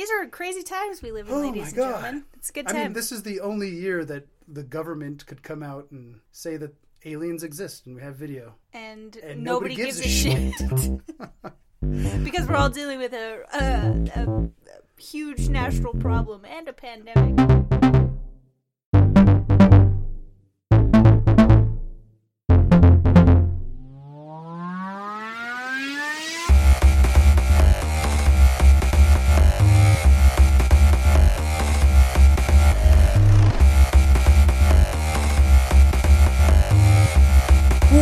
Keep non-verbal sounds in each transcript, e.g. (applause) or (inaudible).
These are crazy times we live in, Oh ladies and gentlemen. It's a good time. I mean, this is the only year that the government could come out and say that aliens exist and we have video. and, And nobody, nobody gives, a a shit. (laughs) because we're all dealing with a, a, a huge national problem and a pandemic.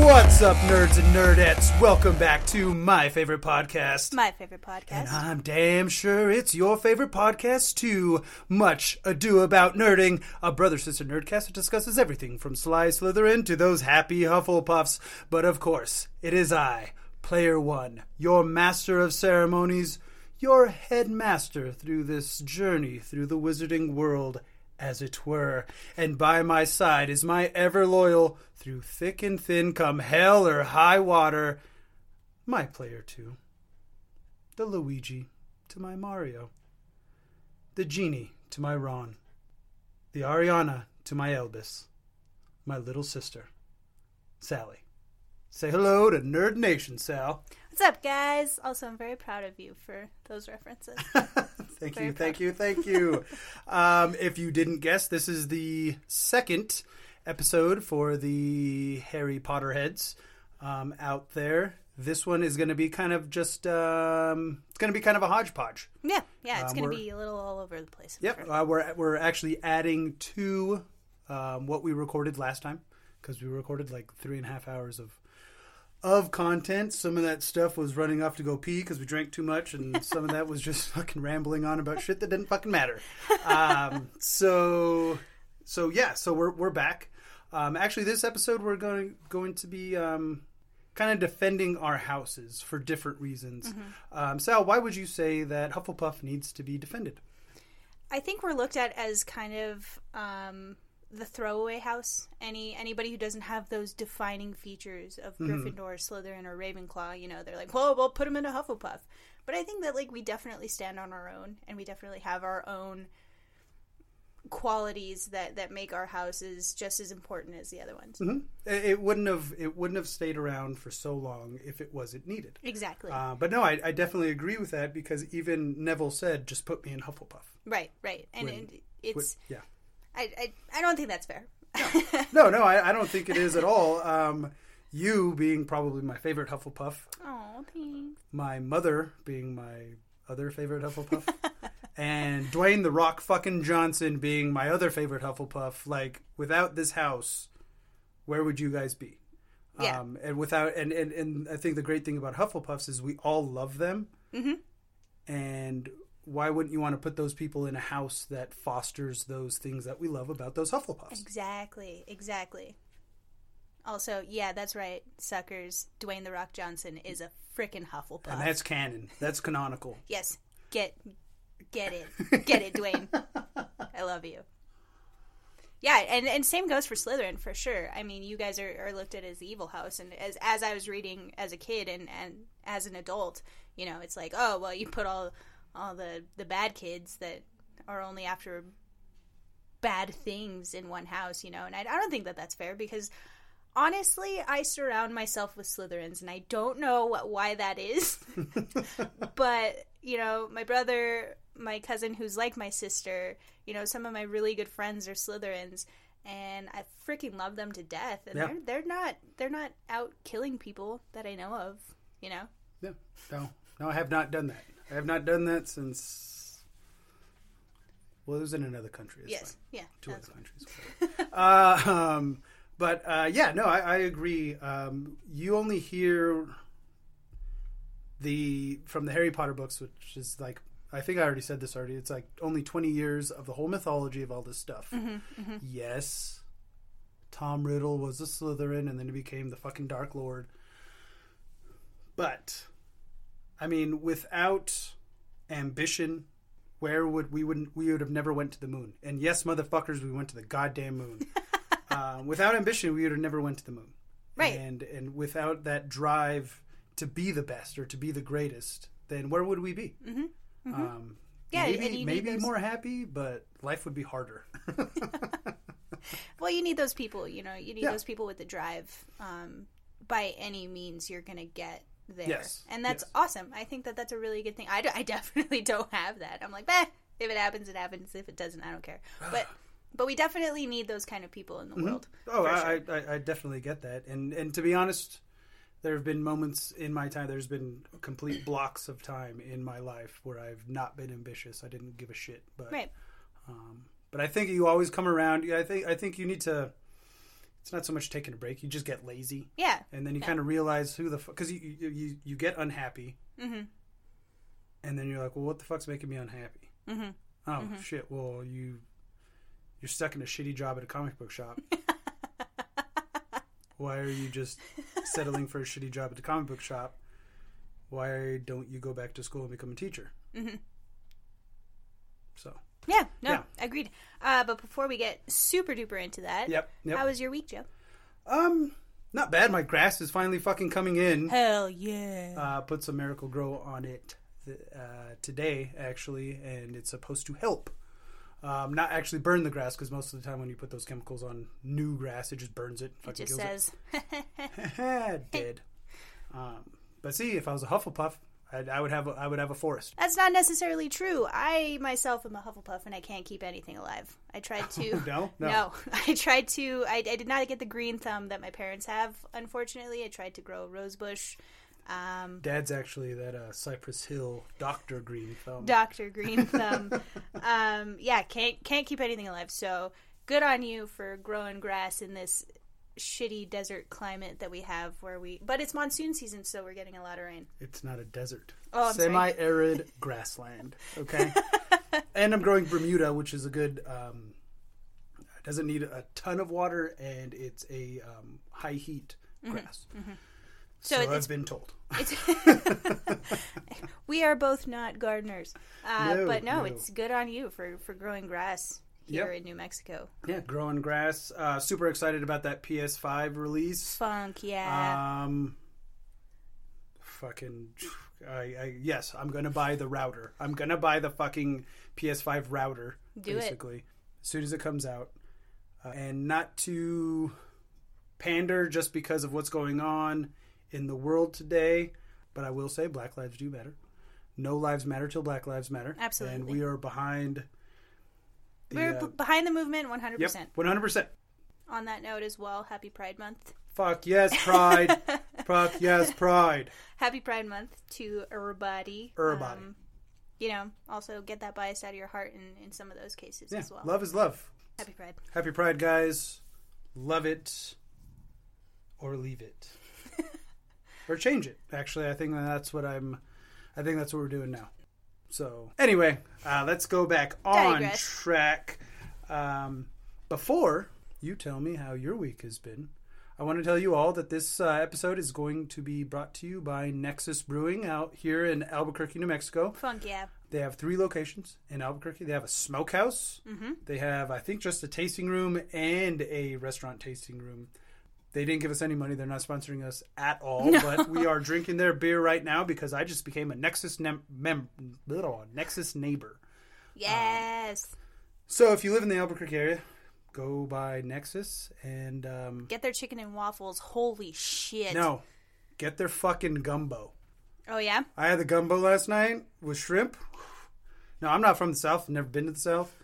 What's up, nerds and nerdettes? Welcome back to my favorite podcast. My favorite podcast. And. I'm damn sure it's your favorite podcast too. Much ado about nerding, a brother sister nerdcast that discusses everything from Sly Slytherin to those happy Hufflepuffs. But of course, it is I, Player One, your master of ceremonies, your headmaster through this journey through the wizarding world, as it were. And by my side is my ever loyal, through thick and thin, come hell or high water, my Player Two the Luigi to my Mario, the Ginny to my Ron, the Ariana to my Elvis, my little sister, Sally. Say hello to Nerd Nation, Sal. What's up, guys? Also, I'm very proud of you for those references. (laughs) thank you, thank you, thank (laughs) you. um, if you didn't guess, this is the second episode for the Harry Potter heads um, out there. This one is going to be kind of just, um, it's going to be kind of a hodgepodge. yeah, yeah, it's Um, going to be a little all over the place. Yep, uh, we're we're actually adding to um, what we recorded last time because we recorded like three and a half hours of of content. Some of that stuff was running off to go pee because we drank too much, and (laughs) some of that was just fucking rambling on about shit that didn't fucking matter. (laughs) Um, so so yeah, so we're we're back. Um, actually, this episode we're going going to be. Um, Kind of defending our houses for different reasons. Um, Sal, why would you say that Hufflepuff needs to be defended? I think we're looked at as kind of um, the throwaway house. Any anybody who doesn't have those defining features of Gryffindor, Slytherin, or Ravenclaw, you know, they're like, well, we'll put them in a Hufflepuff. But I think that like we definitely stand on our own, and we definitely have our own qualities that that make our houses just as important as the other ones. Mhm. It wouldn't have it wouldn't have stayed around for so long if it wasn't needed. Exactly. Uh, but no, I, I definitely agree with that because even Neville said, "Just put me in Hufflepuff." right. Right. And when- it, it's yeah. I, I I don't think that's fair. (laughs) No, no, I, I don't think it is at all. Um, you being probably my favorite Hufflepuff, Oh, thanks. my mother being my other favorite Hufflepuff, (laughs) and Dwayne the Rock fucking Johnson being my other favorite Hufflepuff. Like without this house, where would you guys be? Yeah. Um, and without and, and and I think the great thing about Hufflepuffs is we all love them. Mm-hmm. And why wouldn't you want to put those people in a house that fosters those things that we love about those Hufflepuffs? Exactly, exactly. Also, yeah, that's right. Suckers, Dwayne the Rock Johnson is a freaking Hufflepuff. And that's canon. That's canonical. (laughs) yes, get get it. Get it, Dwayne. I love you. Yeah, and, and same goes for Slytherin for sure. I mean, you guys are, are looked at as the evil house, and as as I was reading as a kid and, and as an adult, you know, it's like, oh well, you put all all the the bad kids that are only after bad things in one house, you know, and I, I don't think that that's fair because honestly, I surround myself with Slytherins, and I don't know what, why that is, (laughs) but you know, my brother, my cousin, who's like my sister, you know, some of my really good friends are Slytherins, and I freaking love them to death, and Yeah. they're they're not they're not out killing people that I know of, you know. Yeah. No, no, I have not done that. I have not done that since. Well, it was in another country. Yes, fine. yeah, Two other countries. uh, (laughs) um, but uh, yeah, no, I, I agree. Um, you only hear the from the Harry Potter books, which is like I think I already said this already. It's like only twenty years of the whole mythology of all this stuff. Mm-hmm, Yes, Tom Riddle was a Slytherin, and then he became the fucking Dark Lord. But I mean, without ambition, where would we wouldn't we would have never went to the moon? And yes, motherfuckers, we went to the goddamn moon. (laughs) uh, without ambition, we would have never went to the moon. Right. And and without that drive to be the best or to be the greatest, then where would we be? Mm-hmm. Um, Yeah, maybe maybe those- more happy, but life would be harder. (laughs) Well, you need those people. You know, you need Yeah. those people with the drive. Um, by any means, you're going to get there, Yes, and that's yes. awesome. I think that that's a really good thing. I, d- I (laughs) definitely don't have that. I'm like, bah, if it happens, it happens. If it doesn't, I don't care. (sighs) But but we definitely need those kind of people in the world. Oh, I, sure. I, I definitely get that, and and to be honest, there have been moments in my time. There's been complete (clears throat) blocks of time in my life where I've not been ambitious. I didn't give a shit, but right. um, but I think you always come around. Yeah, I think I think you need to. It's not so much taking a break. You just get lazy, Yeah. and then you Yeah. kind of realize who the fuck because you, you you you get unhappy, Mm-hmm. and then you're like, well, what the fuck's making me unhappy? Mm-hmm. Oh shit! Well, you you're stuck in a shitty job at a comic book shop. (laughs) Why are you just settling for a shitty job at the comic book shop? Why don't you go back to school and become a teacher? Mm-hmm. So, Yeah. No. Yeah. Agreed. Uh, but before we get super duper into that, yep, yep. how was your week, Joe? um, not bad. My grass is finally fucking coming in. Hell yeah. Uh, put some Miracle-Gro on it th- uh, today, actually, and it's supposed to help. Um, not actually burn the grass because most of the time when you put those chemicals on new grass, it just burns it. it Fucking just kills it. says. (laughs) (laughs) dead. Um, but see, if I was a Hufflepuff, I'd, I would have a, I would have a forest. That's not necessarily true. I myself am a Hufflepuff and I can't keep anything alive. I tried to. (laughs) (laughs) No, no, No, (laughs) I tried to. I, I did not get the green thumb that my parents have. Unfortunately, I tried to grow a rose bush. Um, Dad's actually that uh, Cypress Hill Doctor Green Thumb. Doctor Green Thumb. um, yeah, can't can't keep anything alive. So good on you for growing grass in this shitty desert climate that we have, where we. But it's monsoon season, so we're getting a lot of rain. it's not a desert. Oh, Semi-arid (laughs) grassland. Okay. and I'm growing Bermuda, which is a good. Um, doesn't need a ton of water, and it's a um, high heat grass. Mm-hmm. So So, it- I've been told. It's (laughs) (laughs) we are both not gardeners, uh, No, but no, no. it's good on you for for growing grass here in New Mexico. Yeah, growing grass. Uh, super excited about that PS5 release. Funk, yeah. Um, fucking, I, I yes, I'm gonna buy the router. I'm gonna buy the fucking PS5 router. Do it. basically, as soon as it comes out, uh, and not to pander just because of what's going on in the world today, but I will say Black Lives do matter. No lives matter till Black Lives matter. Absolutely. and we are behind. We're uh, b- behind the movement, one hundred Yep, percent. one hundred percent. On that note, as well, Happy Pride Month. Fuck yes, pride. (laughs) Fuck yes, pride. Happy Pride Month to everybody. Everybody. Um, you know, also get that bias out of your heart in, in some of those cases Yeah, as well. love is love. Happy Pride. Happy Pride, guys. Love it or leave it (laughs) or change it. Actually, I think that's what I'm. I think that's what we're doing now. So anyway, uh, let's go back on Digress. track. Um, before you tell me how your week has been, I want to tell you all that this uh, episode is going to be brought to you by Nexus Brewing out here in Albuquerque, New Mexico. Funk, yeah. They have three locations in Albuquerque. They have a smokehouse. Mm-hmm. They have, I think, just a tasting room and a restaurant tasting room. They didn't give us any money. They're not sponsoring us at all. No. But we are drinking their beer right now because I just became a Nexus nem- mem- little Nexus neighbor. Yes. So if you live in the Albuquerque area, go by Nexus and um, get their chicken and waffles. Holy shit. no, get their fucking gumbo. Oh, yeah? I had the gumbo last night with shrimp. No, I'm not from the South. Never been to the South.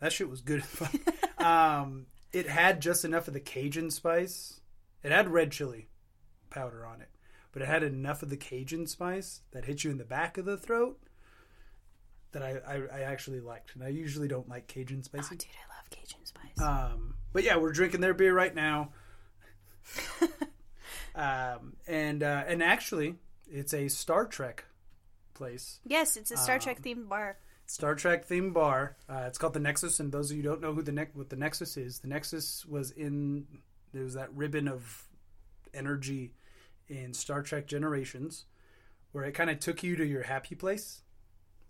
That shit was good. (laughs) um, it had just enough of the Cajun spice. It had red chili powder on it, but it had enough of the Cajun spice that hit you in the back of the throat that I, I, I actually liked. And I usually don't like Cajun Oh, dude, I love Cajun spice. Um, but yeah, we're drinking their beer right now. (laughs) um, and uh, and actually, it's a Star Trek place. yes, it's a Star um, Trek themed bar. Star Trek themed bar. Uh, it's called the Nexus. And those of you who don't know who the ne- what the Nexus is, the Nexus was in there was that ribbon of energy in Star Trek Generations, where it kind of took you to your happy place,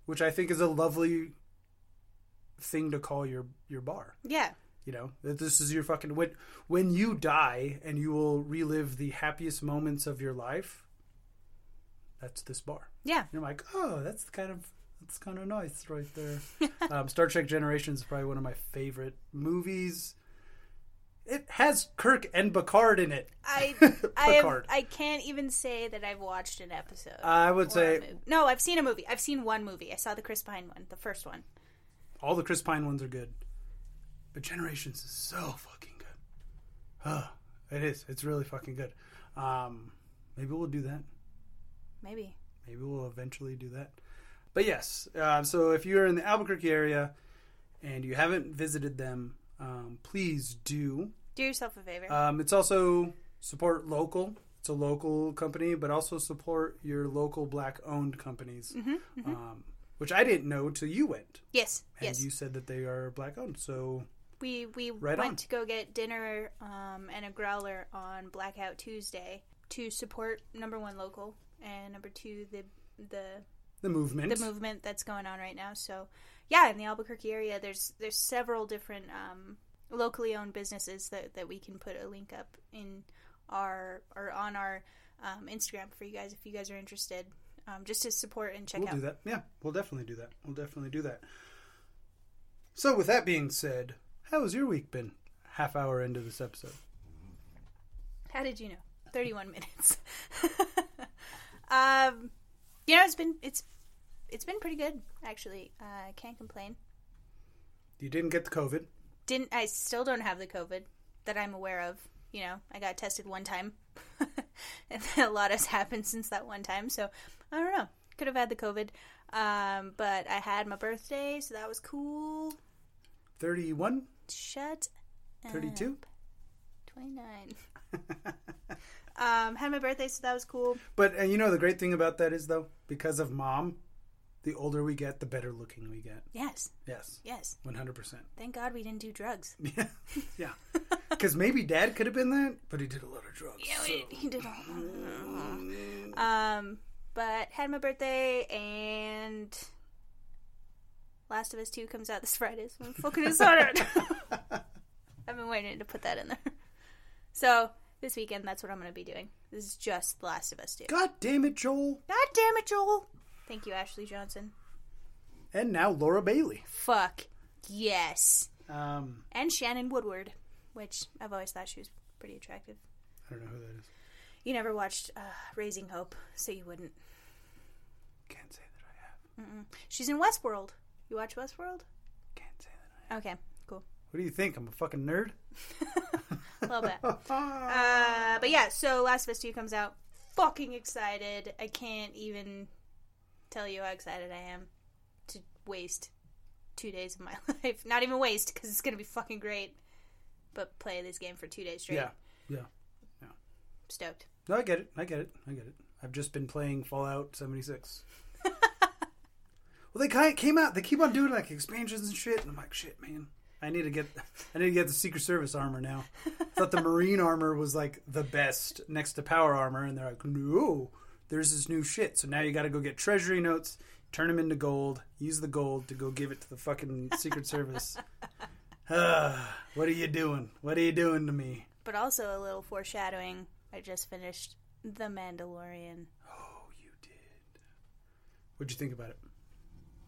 which I think is a lovely thing to call your your bar. Yeah. You know that this is your fucking when when you die and you will relive the happiest moments of your life. That's this bar. Yeah. You're like, oh, that's the kind of That's kind of nice, right there. (laughs) um, Star Trek Generations is probably one of my favorite movies. It has Kirk and Picard in it. I (laughs) I have, I can't even say that I've watched an episode. I would say no. I've seen a movie. I've seen one movie. I saw the Chris Pine one, the first one. all the Chris Pine ones are good, but Generations is so fucking good. Huh. It is. It's really fucking good. Um, maybe we'll do that. Maybe. Maybe we'll eventually do that. But yes, uh, so if you're in the Albuquerque area and you haven't visited them, um, please do. Do yourself a favor. Um, it's also support local. It's a local company, but also support your local black-owned companies, Um, which I didn't know till you went, yes. and Yes. you said that they are black-owned. So we we Right went on. to go get dinner um, and a growler on Blackout Tuesday to support number one local and number two the the the movement. the movement that's going on right now. So, yeah, in the Albuquerque area, there's there's several different um, locally owned businesses that, that we can put a link up in our or on our um, Instagram for you guys if you guys are interested, um, just to support and check We'll out. do that. Yeah, we'll definitely do that. We'll definitely do that. So, with that being said, how has your week been? Half hour into this episode. How did you know? Thirty-one minutes. (laughs) um, you know, it's been it's it's been pretty good actually. Uh, I can't complain. You didn't get the COVID. didn't I still don't have the COVID that I'm aware of. You know, I got tested one time. (laughs) and a lot has happened since that one time, so I don't know. Could have had the COVID. Um, but I had my birthday, so that was cool. 31, Shut 32. up. 29. (laughs) um, had my birthday, so that was cool. But and you know the great thing about that is though, because of mom, the older we get, the better looking we get. Yes, Yes, yes. one hundred percent. Thank God we didn't do drugs. (laughs) Yeah, yeah. Because maybe dad could have been that, but he did a lot of drugs. Yeah, so- he did all. Um, but had my birthday and Last of Us Two comes out this Friday, so I'm fucking (laughs) excited. I've been waiting to put that in there. So this weekend, that's what I'm going to be doing. This is just The Last of Us Two. God damn it, Joel! God damn it, Joel! Thank you, Ashley Johnson. And now Laura Bailey. Fuck yes, Um, and Shannon Woodward, which I've always thought she was pretty attractive. I don't know who that is. You never watched uh, Raising Hope, so you wouldn't. Can't say that I have. She's in Westworld. You watch Westworld? Can't say that. I have. Okay, cool. What do you think? I'm a fucking nerd. A little bit. uh, but yeah, so Last of Us 2 comes out. Fucking excited. I can't even tell you how excited I am to waste two days of my (laughs) life. Not even waste, because it's going to be fucking great. But play this game for two days straight. yeah, yeah. yeah. Stoked. No, I get it. I get it. I get it. I've just been playing Fallout 76. (laughs) well, they kind of came out. They keep on doing like expansions and shit, and I'm like, shit, man. I need to get. I need to get the Secret Service armor now. I (laughs) thought the Marine armor was like the best next to Power armor, and they're like, no, there's this new shit. So now you got to go get Treasury notes, turn them into gold, use the gold to go give it to the fucking Secret Service. (laughs) (sighs) What are you doing? What are you doing to me? But also a little foreshadowing. I just finished The Mandalorian. Oh, you did. What'd you think about it?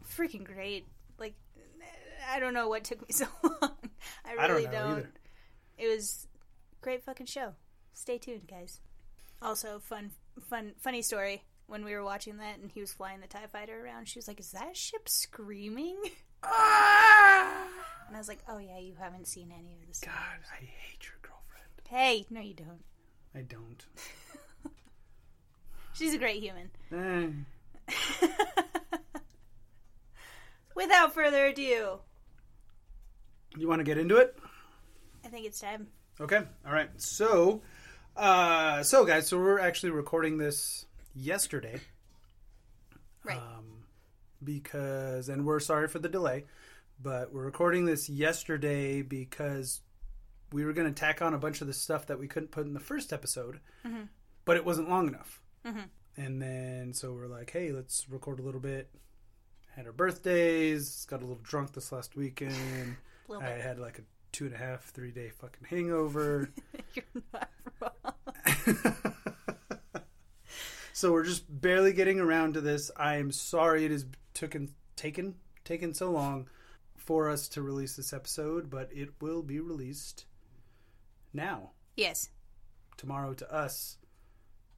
Freaking great. Like, I don't know what took me (laughs) so long. I really I don't don't. It was great fucking show. Stay tuned, guys. Also, fun, fun, funny story. When we were watching that, and he was flying the Tie Fighter around, she was like, "Is that ship screaming?" Ah! And I was like, "Oh yeah, you haven't seen any of this." God, I hate your girlfriend. Hey, no, you don't. I don't. (laughs) She's a great human. Eh. (laughs) Without further ado, You want to get into it? I think it's time. Okay. All right. So, uh, so guys, so we're actually recording this yesterday. Right. Um, because, and we're sorry for the delay, but we're recording this yesterday because we were going to tack on a bunch of the stuff that we couldn't put in the first episode, but it wasn't long enough. And then, so we're like, hey, let's record a little bit. Had our birthdays, got a little drunk this last weekend. (laughs) I bit. had like a two and a half, three day fucking hangover. (laughs) You're not wrong. (laughs) so we're just barely getting around to this. I am sorry it has taken taken taken so long for us to release this episode, but it will be released now. Yes. Tomorrow to us,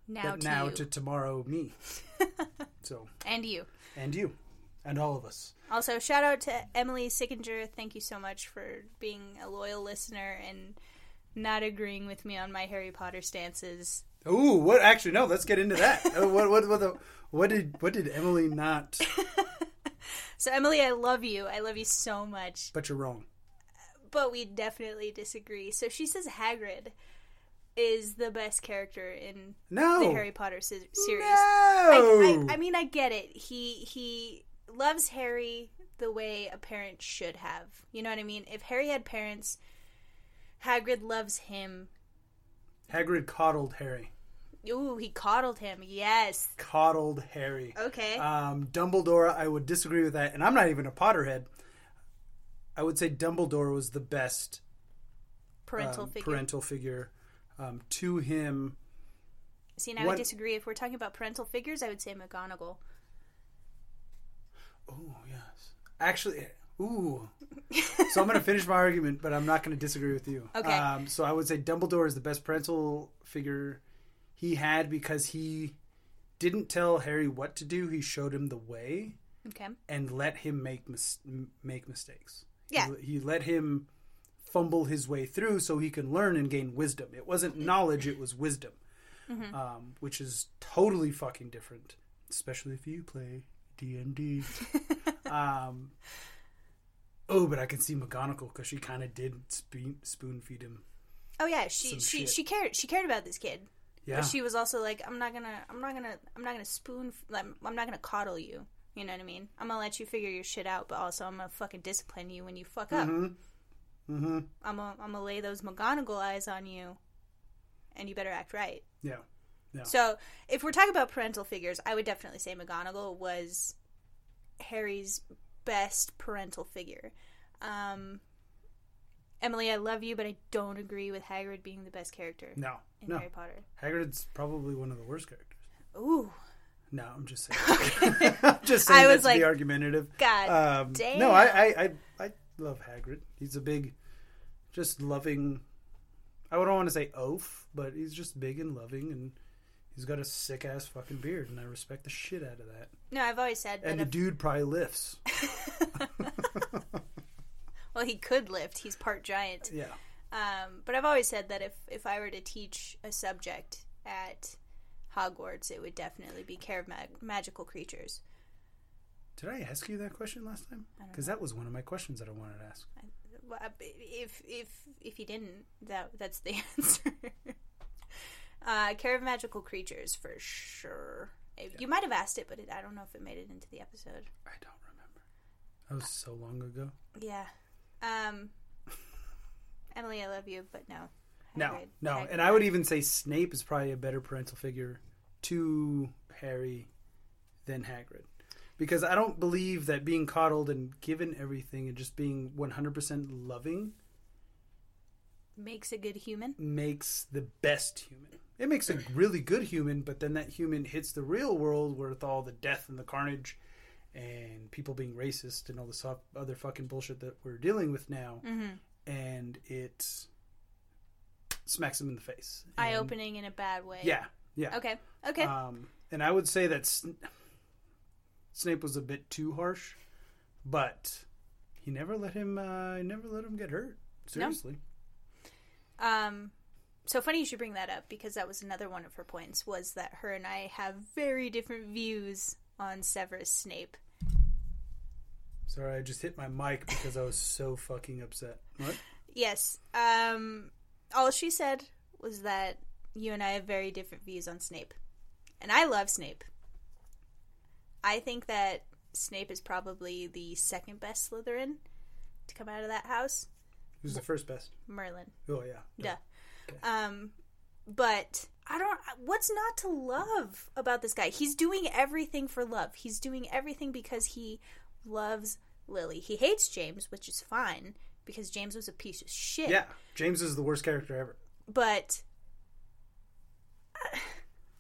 Now to now you. to tomorrow me. (laughs) so, and you. and you, and all of us. Also, shout out to Emily Sickinger. Thank you so much for being a loyal listener and not agreeing with me on my Harry Potter stances. Ooh, what? Actually, no. Let's get into that. (laughs) Uh, what? What? What? The, what did? What did Emily not? (laughs) So, Emily, I love you. I love you so much. But you're wrong. But we definitely disagree. So, she says Hagrid is the best character in No. the Harry Potter se- series. No. I, I, I mean, I get it. He he loves Harry the way a parent should have. You know what I mean? If Harry had parents, Hagrid loves him. Hagrid coddled Harry. Ooh, he coddled him. Yes. Coddled Harry. Okay. Um, Dumbledore, I would disagree with that, and I'm not even a Potterhead. I would say Dumbledore was the best parental um, figure. parental figure um, to him. See, now I what- would disagree. If we're talking about parental figures, I would say McGonagall. Oh yes, actually, ooh. (laughs) so I'm going to finish my argument, but I'm not going to disagree with you. Okay. Um, so I would say Dumbledore is the best parental figure he had because he didn't tell Harry what to do. He showed him the way Okay. and let him make mis- make mistakes. Yeah. He, he let him fumble his way through so he can learn and gain wisdom. It wasn't knowledge; it was wisdom, Mm-hmm. um, which is totally fucking different. Especially if you play D and D. (laughs) Oh, but I can see McGonagall because she kind of did spoon, spoon feed him. Oh yeah, she she shit. she cared she cared about this kid. Yeah. But she was also like, I'm not gonna I'm not gonna I'm not gonna spoon like, I'm not gonna coddle you. You know what I mean? I'm gonna let you figure your shit out, but also I'm gonna fucking discipline you when you fuck up. mm-hmm. I'm gonna I'm gonna lay those McGonagall eyes on you, and you better act right. Yeah. Yeah. So if we're talking about parental figures, I would definitely say McGonagall was Harry's best parental figure. Um, Emily, I love you, but I don't agree with Hagrid being the best character No. in No. Harry Potter. Hagrid's probably one of the worst characters. Ooh, No, I'm just saying. (laughs) (laughs) I'm just saying I was like, to be argumentative. God Um, damn. No, I, I, I, I love Hagrid. He's a big, just loving. I don't want to say oaf, but he's just big and loving, and he's got a sick ass fucking beard, and I respect the shit out of that. no, I've always said that. And the If, dude probably lifts. (laughs) (laughs) well, he could lift. He's part giant. Yeah. Um, but I've always said that if if I were to teach a subject at Hogwarts, it would definitely be care of mag- magical creatures. Did I ask you that question last time? Because that was one of my questions that I wanted to ask. Well, I- If if if you didn't, that that's the (laughs) answer. Uh, care of magical creatures for sure. You might have asked it, but it, I don't know if it made it into the episode. I don't remember. That was so long ago. Yeah. Um, (laughs) Emily, I love you, but no. No, Hagrid- no, Hagrid- and I would even say Snape is probably a better parental figure to Harry than Hagrid, because I don't believe that being coddled and given everything and just being one hundred percent loving makes a good human. makes the best human. It makes a really good human, but then that human hits the real world with all the death and the carnage and people being racist and all this other fucking bullshit that we're dealing with now, Mm-hmm. and it smacks him in the face. Eye opening in a bad way. Yeah, yeah. Okay. Okay. Um, and I would say that Sn- Snape was a bit too harsh, but he never let him. Uh, never let him get hurt. Seriously. Um, so funny you should bring that up because that was another one of her points was that her and I have very different views on Severus Snape. Sorry, I just hit my mic because I was so fucking upset. What? Yes. Um, all she said was that you and I have very different views on Snape, and I love Snape. I think that Snape is probably the second best Slytherin to come out of that house. Who's the first best? Merlin. Oh yeah. Duh. Um, but I don't. What's not to love about this guy? He's doing everything for love. He's doing everything because he loves Lily. He hates James, which is fine because James was a piece of shit. Yeah. James is the worst character ever. But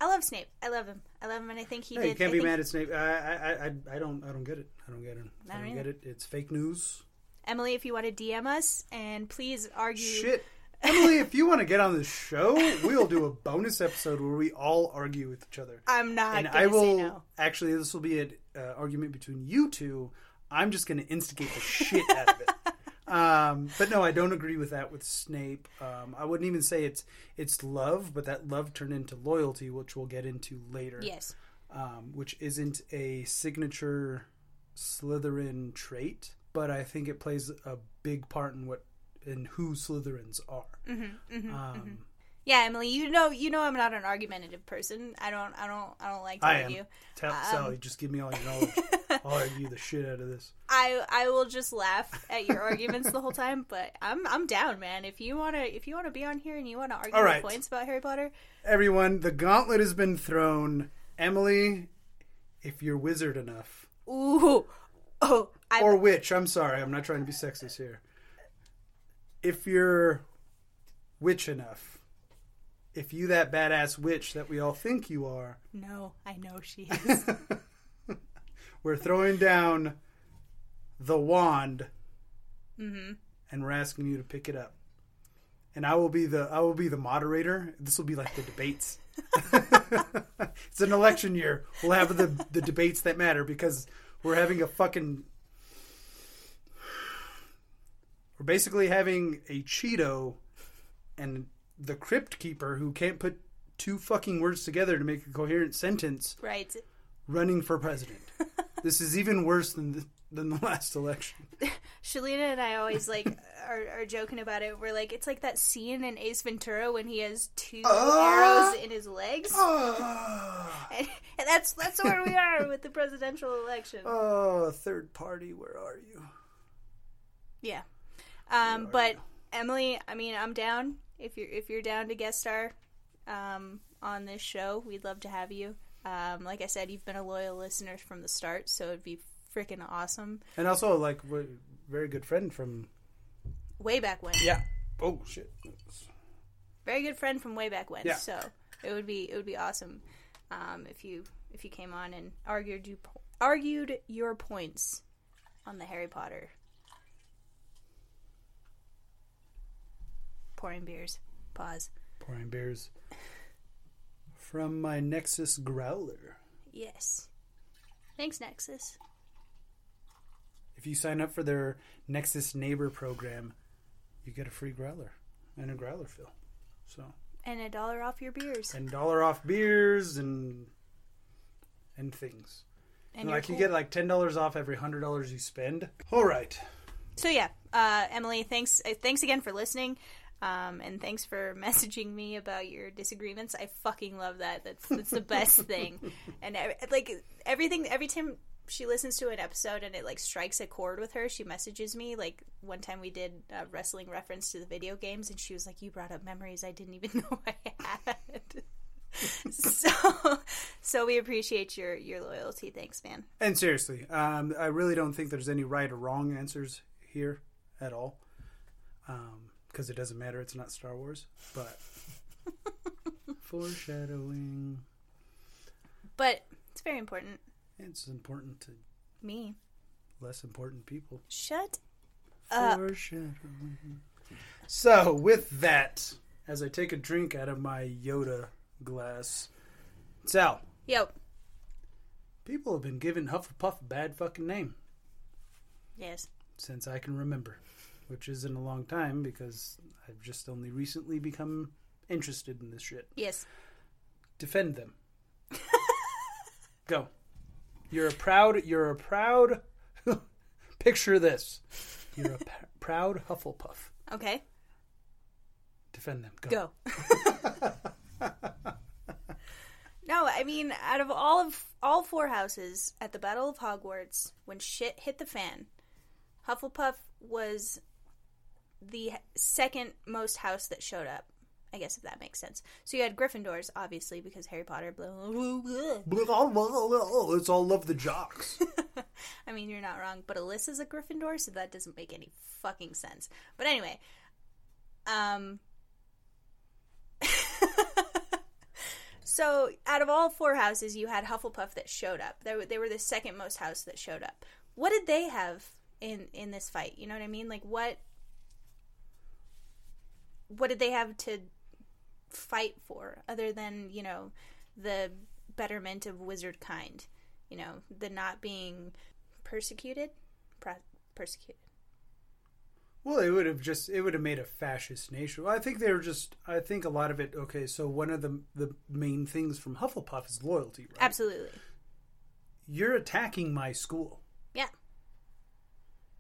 I love Snape. I love him. I love him, and I think he No, did. you can't I be mad at Snape. I, I, I, I don't, I don't get it. I don't get it. I I don't don't get it. It's fake news. Emily, if you want to DM us and please argue. Shit, Emily, if you want to get on the show, we'll do a bonus episode where we all argue with each other. I'm not and I will no. actually. This will be an uh, argument between you two. I'm just going to instigate the shit out of it. (laughs) Um, but no, I don't agree with that with Snape. Um, I wouldn't even say it's it's love, but that love turned into loyalty, which we'll get into later. Yes. um, which isn't a signature Slytherin trait, but I think it plays a big part in what in who Slytherins are. Mm-hmm, um, Yeah, Emily, you know, you know, I'm not an argumentative person. I don't, I don't, I don't like to I am. argue. Tell Um, Sally, just give me all your knowledge. (laughs) I'll argue the shit out of this. I, I will just laugh at your arguments the whole time. But I'm, I'm down, man. If you wanna, if you wanna be on here and you wanna argue right. points about Harry Potter, Everyone, the gauntlet has been thrown. Emily, if you're wizard enough, ooh, oh, I, or witch, I'm sorry, I'm not trying to be sexist here. If you're witch enough, if you that badass witch that we all think you are, no, I know she (laughs) is. we're throwing down the wand Mm-hmm. and we're asking you to pick it up and i will be the i will be the moderator this will be like the debates (laughs) it's an election year we'll have the the debates that matter because we're having a fucking we're basically having a cheeto and the crypt keeper who can't put two fucking words together to make a coherent sentence right. running for president. (laughs) this is even worse than the, than the last election. (laughs) Shalina and I always like are, are joking about it. We're like, it's like that scene in Ace Ventura when he has two Ah. arrows in his legs, Oh, (laughs) and, and that's that's where we are with the presidential election. oh, third party, where are you? Yeah. Um, but Emily, I mean, I'm down. If you're if you're down to guest star um, on this show, we'd love to have you. Um, like I said, you've been a loyal listener from the start, so it'd be freaking awesome. And also, like, we're very good friend from. Way back when, Yeah. Oh shit. very good friend from way back when. Yeah. So it would be it would be awesome um, if you if you came on and argued you argued your points on the Harry Potter. Pouring beers. Pause. Pouring beers from my Nexus Growler. Yes. Thanks, Nexus. If you sign up for their Nexus Neighbor program, you get a free growler and a growler fill. So And a dollar off your beers. and dollar off beers and and things. And like you get like ten dollars off every hundred dollars you spend. All right. So yeah, uh, Emily, thanks uh, thanks again for listening. Um, and thanks for (laughs) messaging me about your disagreements. I fucking love that. That's that's the best (laughs) thing. And like everything, every time she listens to an episode and it like strikes a chord with her, she messages me. Like one time we did a wrestling reference to the video games, and she was like, "You brought up memories I didn't even (laughs) know I had." so, so we appreciate your your loyalty. Thanks, man. And seriously, um, I really don't think there's any right or wrong answers here at all. Because it doesn't matter. It's not Star Wars. But (laughs) foreshadowing. But it's very important. It's important to Me, less important people. shut up. Foreshadowing. So, with that, as I take a drink out of my Yoda glass, Sal, Yep. people have been giving Hufflepuff a bad fucking name Yes. since I can remember, which isn't a long time because I've just only recently become interested in this shit. Yes. Defend them. (laughs) Go. You're a proud. You're a proud. (laughs) Picture this. You're a p- proud Hufflepuff. Okay. Defend them. Go. Go. (laughs) no, I mean, out of all of all four houses at the Battle of Hogwarts, when shit hit the fan, Hufflepuff was the second most house that showed up. I guess if that makes sense. So you had Gryffindors, obviously, because Harry Potter. Blah, blah, blah. Let's all love the jocks. (laughs) I mean, you're not wrong, but Alyssa's a Gryffindor, so that doesn't make any fucking sense. But anyway, um, (laughs) So, out of all four houses, you had Hufflepuff that showed up. They were, they were the second most house that showed up. What did they have in in this fight? You know what I mean? Like what what did they have to fight for other than, you know, the betterment of wizard kind? You know, the not being persecuted, Pro- persecuted. Well, it would have just it would have made a fascist nation. Well, I think they were just. I think a lot of it. Okay, so one of the the main things from Hufflepuff is loyalty, right? Absolutely. You're attacking my school. Yeah.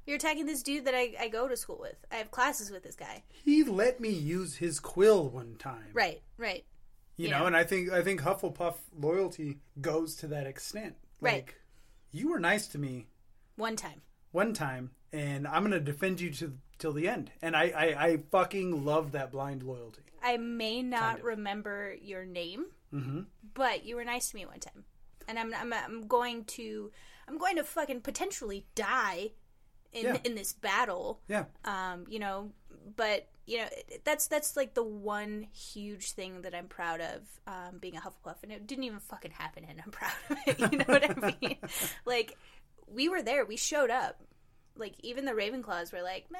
You're attacking this dude that I, I go to school with. I have classes with this guy. He let me use his quill one time. Right, right. You Yeah. know, and I think I think Hufflepuff loyalty goes to that extent. Right. Like, you were nice to me One time. one time, and I'm gonna defend you to till the end. And I I, I fucking love that blind loyalty. I may not Kind of. remember your name, Mm-hmm. but you were nice to me one time, and I'm I'm, I'm going to I'm going to fucking potentially die in Yeah. in this battle. Yeah. Um, you know, but you know that's that's like the one huge thing that I'm proud of um, being a Hufflepuff, and it didn't even fucking happen, and I'm (laughs) proud of it. You know what I mean? (laughs) like we were there, we showed up. Like even the Ravenclaws were like, Meh,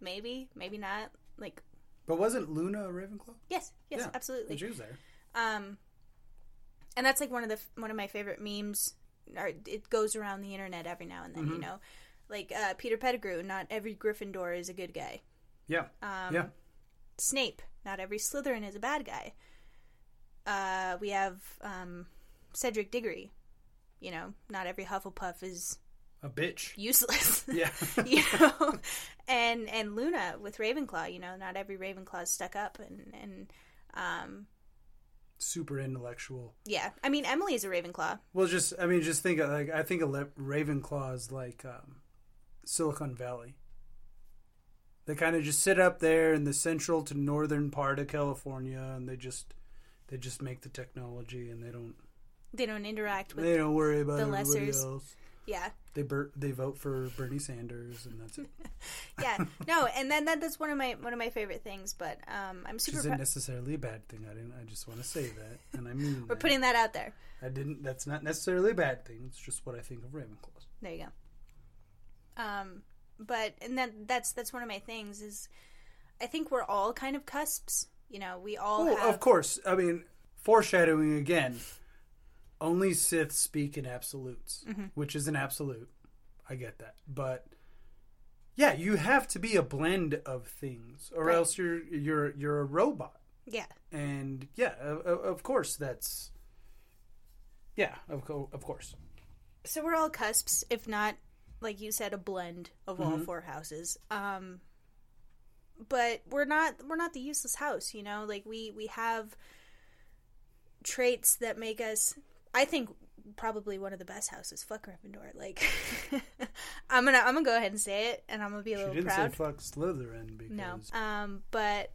maybe, maybe not. Like But wasn't Luna a Ravenclaw? yes, yes, Yeah. absolutely. And she was there. Um, and that's like one of the one of my favorite memes. Or it goes around the internet every now and then. You know, like uh, Peter Pettigrew. Not every Gryffindor is a good guy. Yeah. Um, yeah. Snape. Not every Slytherin is a bad guy. Uh, we have um, Cedric Diggory. You know, not every Hufflepuff is A bitch. useless. (laughs) Yeah. (laughs) you know, and and Luna with Ravenclaw. You know, not every Ravenclaw is stuck up, and and um, Super intellectual. yeah. I mean, Emily is a Ravenclaw. Well, just I mean, just think of, like I think of Le- Ravenclaw is like um, Silicon Valley. They kind of just sit up there in the central to northern part of California, and they just they just make the technology, and they don't They don't interact with they don't worry about the lessers. else. yeah They ber- they vote for Bernie Sanders, and that's it. (laughs) yeah no and then that, that's one of my one of my favorite things but um i'm Which super isn't prou- necessarily a bad thing. I didn't. I just want to say that, and I mean we're that. putting that out there I didn't. That's not necessarily a bad thing. It's just what I think of Ravenclaws. there you go um but and that that's that's one of my things is i think we're all kind of cusps you know we all Oh, have of course. I mean, foreshadowing again. Only Sith speak in absolutes, Mm-hmm. which is an absolute. I get that, but yeah, you have to be a blend of things, or Right. else you're you're you're a robot. yeah And yeah, of, of course that's. Yeah, of of course. so we're all cusps if not like you said a blend of Mm-hmm. all four houses. Um but we're not we're not the useless house you know? Like we we have traits that make us i think probably one of the best houses. Fuck gryffindor. Like (laughs) i'm gonna i'm gonna go ahead and say it and i'm gonna be a She little didn't proud. say fuck Slytherin because no um but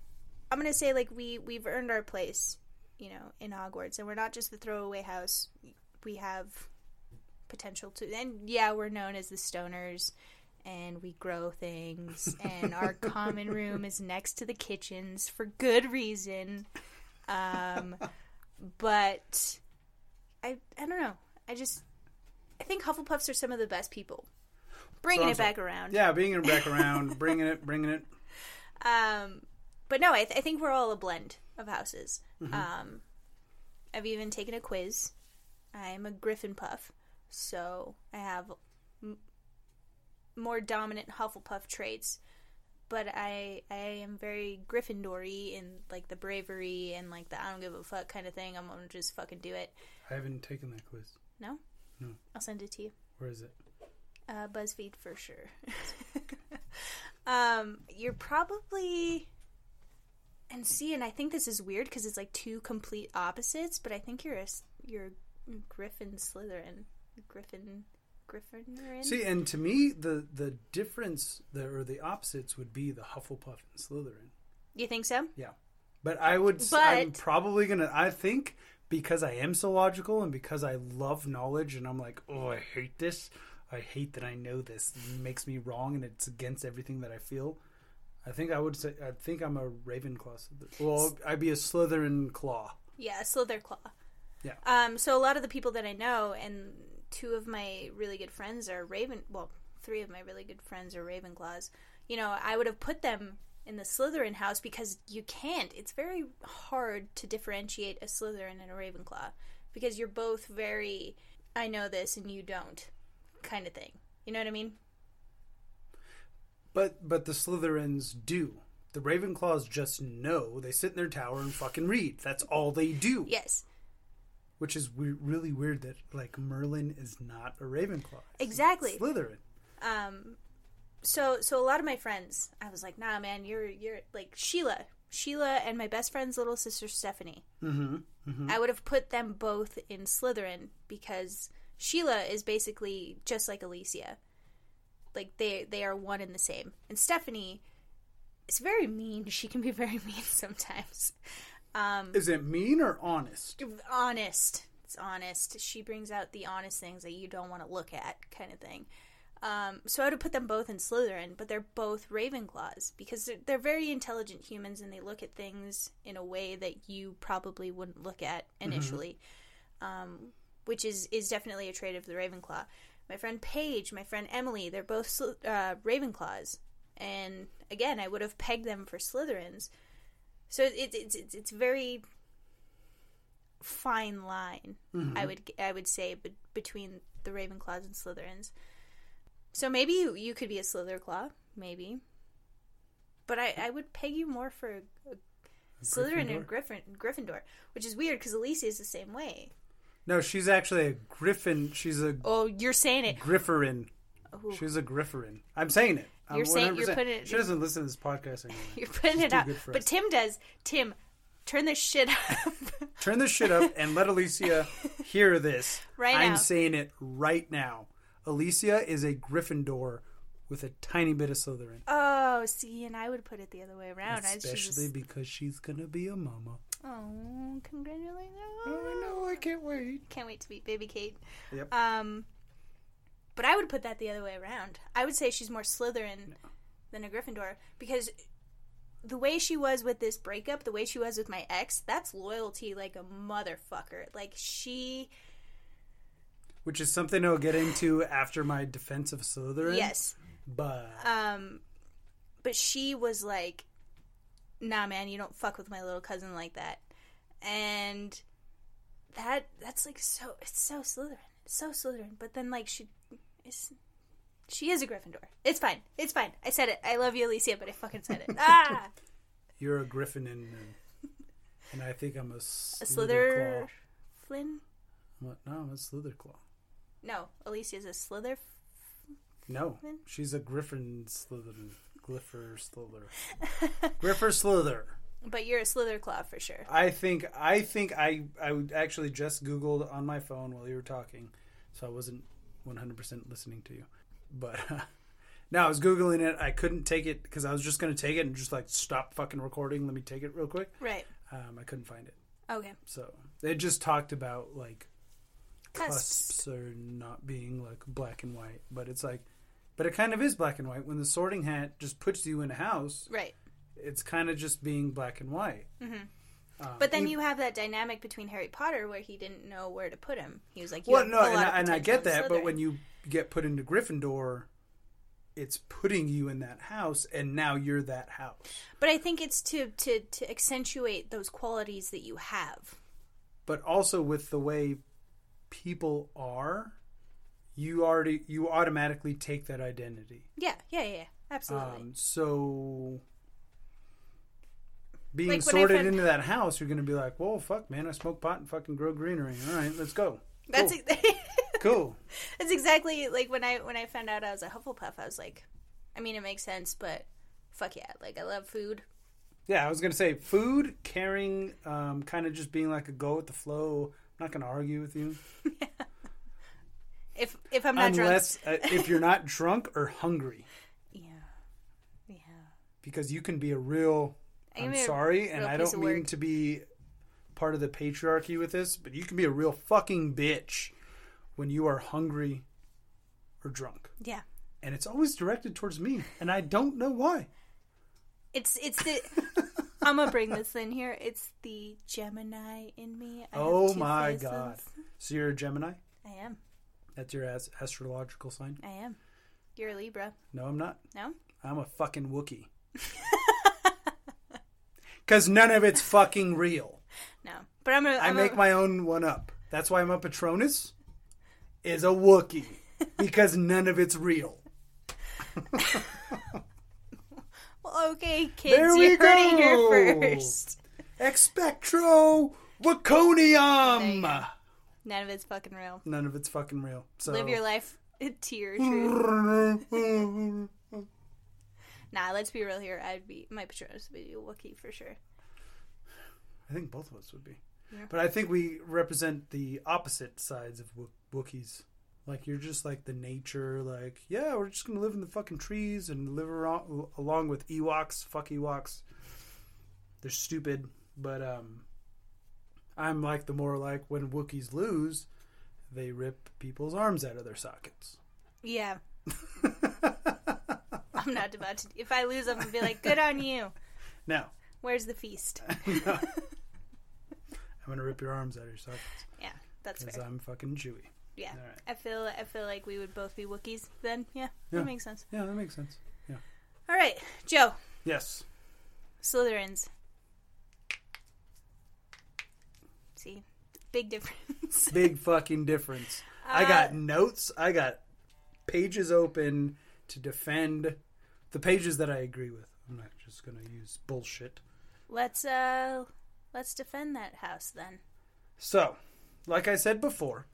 i'm gonna say like we we've earned our place you know in hogwarts and we're not just the throwaway house. We have potential to and yeah we're known as the stoners and we grow things (laughs) and our common room is next to the kitchens for good reason um but i i don't know i just i think hufflepuffs are some of the best people bringing it Sounds like- back around yeah, bringing it back around, (laughs) bringing it, bringing it. Um, but no, I, th- I think we're all a blend of houses. Um, I've even taken a quiz. I'm a Griffin Puff, so I have m- more dominant Hufflepuff traits. But I I am very Gryffindory in like the bravery and like the I don't give a fuck kind of thing. I'm gonna just fucking do it. I haven't taken that quiz. No, No. I'll send it to you. Where is it? Uh, BuzzFeed for sure. (laughs) um, you're probably and see, and I think this is weird because it's like two complete opposites. But I think you're a you're a Griffin Slytherin, Griffin Gryffindor. See, and to me, the the difference, the, or the opposites, would be the Hufflepuff and Slytherin. you think so? Yeah, but I would, s- I'm probably gonna. I think because I am so logical and because I love knowledge, and I'm like, oh, I hate this. I hate that I know this. It makes me wrong, and it's against everything that I feel. I think I would say. I think I'm a Ravenclaw. Well, I'd be a Slytherin claw. Yeah, Slytherin Slitherclaw. Yeah. Um, so a lot of the people that I know, and two of my really good friends are Raven. Well, three of my really good friends are Ravenclaws. You know, I would have put them in the Slytherin house because you can't. It's very hard to differentiate a Slytherin and a Ravenclaw because you're both very I know this and you don't kind of thing. You know what I mean? But but the Slytherins do. The Ravenclaws just know. They sit in their tower and fucking read. That's all they do. Yes. Which is we- really weird that like Merlin is not a Ravenclaw. A Exactly. Slytherin. Um so so a lot of my friends, I was like, "Nah, man, you're you're like Sheila. Sheila and my best friend's little sister Stephanie. Mm-hmm. I would have put them both in Slytherin because Sheila is basically just like Alicia. Like they they are one and the same. And Stephanie is very mean. (laughs) She can be very mean sometimes. Um Is it mean or honest? honest. It's honest. She brings out the honest things that you don't want to look at, kind of thing. Um, so I would have put them both in Slytherin, but they're both Ravenclaws because they're, they're very intelligent humans and they look at things in a way that you probably wouldn't look at initially, um, which is is definitely a trait of the Ravenclaw. My friend Paige, my friend Emily, they're both uh, Ravenclaws, and again, I would have pegged them for Slytherins. So it, it's it's it's very fine line. Mm-hmm. I would I would say be- between the Ravenclaws and Slytherins. So maybe you, you could be a Slitherclaw, maybe. But I, I would peg you more for a, Slytherin and Griffin, Gryffindor, which is weird because Alicia is the same way. No, she's actually a Griffin. She's a Oh, you're saying it. Grifferin. Ooh. She's a Grifferin. I'm saying it. I'm You're saying- you're putting it- She doesn't listen to this podcast anymore. (laughs) You're putting She's it out. But. Tim does. Tim, turn this shit up. (laughs) Turn this shit up and let Alicia hear this. (laughs) Right I'm now. saying it right now. Alicia is a Gryffindor with a tiny bit of Slytherin. oh, see, and I would put it the other way around. Especially just, because she's gonna be a mama. oh, congratulations. Oh no, I can't wait. Can't wait to meet baby Kate. Yep. Um, but I would put that the other way around. I would say she's more Slytherin than a Gryffindor because the way she was with this breakup, the way she was with my ex, that's loyalty like a motherfucker. Like she, Which is something I'll get into after my defense of Slytherin. yes, But um, but she was like, "Nah, man, you don't fuck with my little cousin like that," and that that's like so it's so Slytherin, so Slytherin. But then like she is. She is a Gryffindor. It's fine. It's fine. I said it. I love you, Alicia, but I fucking said it. (laughs) Ah, you're a Griffin and and I think I'm a a Slither. Slither, Flynn. What? No, I'm a Slitherclaw. No, Alicia's a Slither. No, she's a Griffin Slytherin. Gliffer Slither. Griffer Slither. (laughs) But you're a Slitherclaw for sure. I think I think I I would actually just googled on my phone while you were talking, so I wasn't 100% listening to you. But (laughs) uh, now I was googling it. I couldn't take it because I was just going to take it and just like stop fucking recording. Let me take it real quick. Right. Um, I couldn't find it. Okay. So they just talked about like Cusps. cusps are not being like black and white, but it's like, but it kind of is black and white when the Sorting Hat just puts you in a house. Right. It's kind of just being black and white. Um, But then you have that dynamic between Harry Potter where he didn't know where to put him. He was like, you well, no, and I, and I get that, but when you get put into Gryffindor, it's putting you in that house, and now you're that house. But I think it's to, to, to accentuate those qualities that you have. But also with the way people are, you already you automatically take that identity. Yeah, yeah, yeah, yeah. Absolutely. Um, so being Like sorted found- into that house, you're going to be like, "Whoa, fuck, man! I smoke pot and fucking grow greenery. All right, let's go." That's cool. ex- (laughs) cool. that's exactly like when I when I found out I was a Hufflepuff. I was like, I mean, it makes sense, but fuck yeah, like I love food. Yeah, I was going to say food, caring, um, kind of just being like a go with the flow. I'm not going to argue with you (laughs) If if I'm not drunk, unless uh, if you're not drunk or hungry, (laughs) yeah, yeah. because you can be a real. I'm sorry, and I don't mean work. to be part of the patriarchy with this, but you can be a real fucking bitch when you are hungry or drunk. Yeah. and it's always directed towards me, and I don't know why. It's it's the (laughs) I'm gonna bring this in here. It's the Gemini in me. I oh my faces. god. So you're a Gemini? I am. That's your as- astrological sign? I am. You're a Libra. No, I'm not. No? I'm a fucking Wookie. (laughs) Because none of it's fucking real. No. But I'm gonna. I make a, my own one up. That's why I'm a Patronus. Is a Wookie because none of it's real. (laughs) Well, okay, kids, There we you heard it here first. Expectro Waconium. None of it's fucking real. None of it's fucking real. So Live your life to your truth. Nah, let's be real here. I'd be my Patronus would be a Wookiee for sure. I think both of us would be. Yeah. But I think we represent the opposite sides of Wook- Wookiees. Like you're just like the nature, like yeah, we're just gonna live in the fucking trees and live around, along with Ewoks. Fuck Ewoks. They're stupid, but um, I'm like the more like when Wookiees lose, they rip people's arms out of their sockets. Yeah, (laughs) I'm not about to. If I lose, I'm gonna be like, "Good on you." now, Where's the feast? (laughs) I'm gonna rip your arms out of your sockets Yeah, that's because fair. I'm fucking Chewie. Yeah, All right. I feel. I feel like we would both be Wookiees then. Yeah, Yeah. that makes sense. Yeah, that makes sense. Yeah. All right, Joe, Yes. Slytherins. See, big difference. (laughs) big fucking difference. I got Uh, notes. I got pages open to defend the pages that I agree with. I'm not just gonna use bullshit. Let's uh, let's defend that house then. So, like I said before,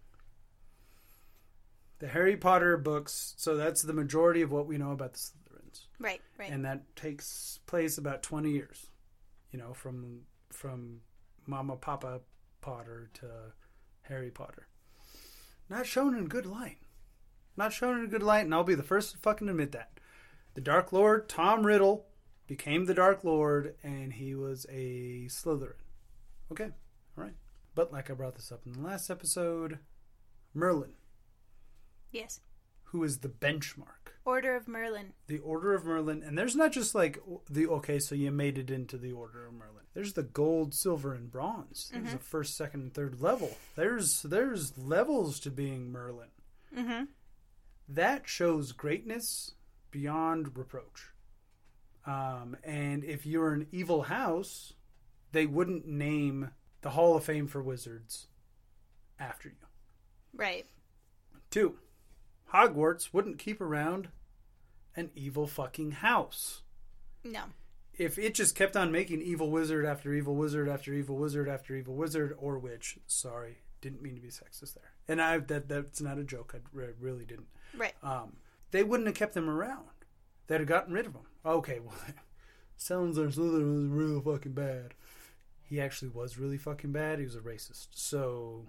the Harry Potter books. So that's the majority of what we know about the Slytherins, Right, right. and that takes place about 20 years. You know, from from Mama Papa Potter to Harry Potter. Not shown in good light. Not shown in a good light, and I'll be the first to fucking admit that. The Dark Lord, Tom Riddle, became the Dark Lord, and he was a Slytherin. Okay, all right. But like I brought this up in the last episode, Merlin, yes. who is the benchmark, Order of Merlin. the Order of Merlin, and there's not just like the okay, so you made it into the Order of Merlin. There's the gold, silver, and bronze. There's the first, second, and third level. There's there's levels to being Merlin. Mm-hmm. That shows greatness beyond reproach. Um, and if you're an evil house, they wouldn't name the Hall of Fame for wizards after you. Right. Two, Hogwarts wouldn't keep around an evil fucking house. No. If it just kept on making evil wizard after evil wizard after evil wizard after evil wizard or witch, sorry, didn't mean to be sexist there. And I that that's not a joke. I really didn't. Right. Um, they wouldn't have kept them around. They'd have gotten rid of them. Okay, well, (laughs) Salazar Slytherin was real fucking bad. He actually was really fucking bad. He was a racist. So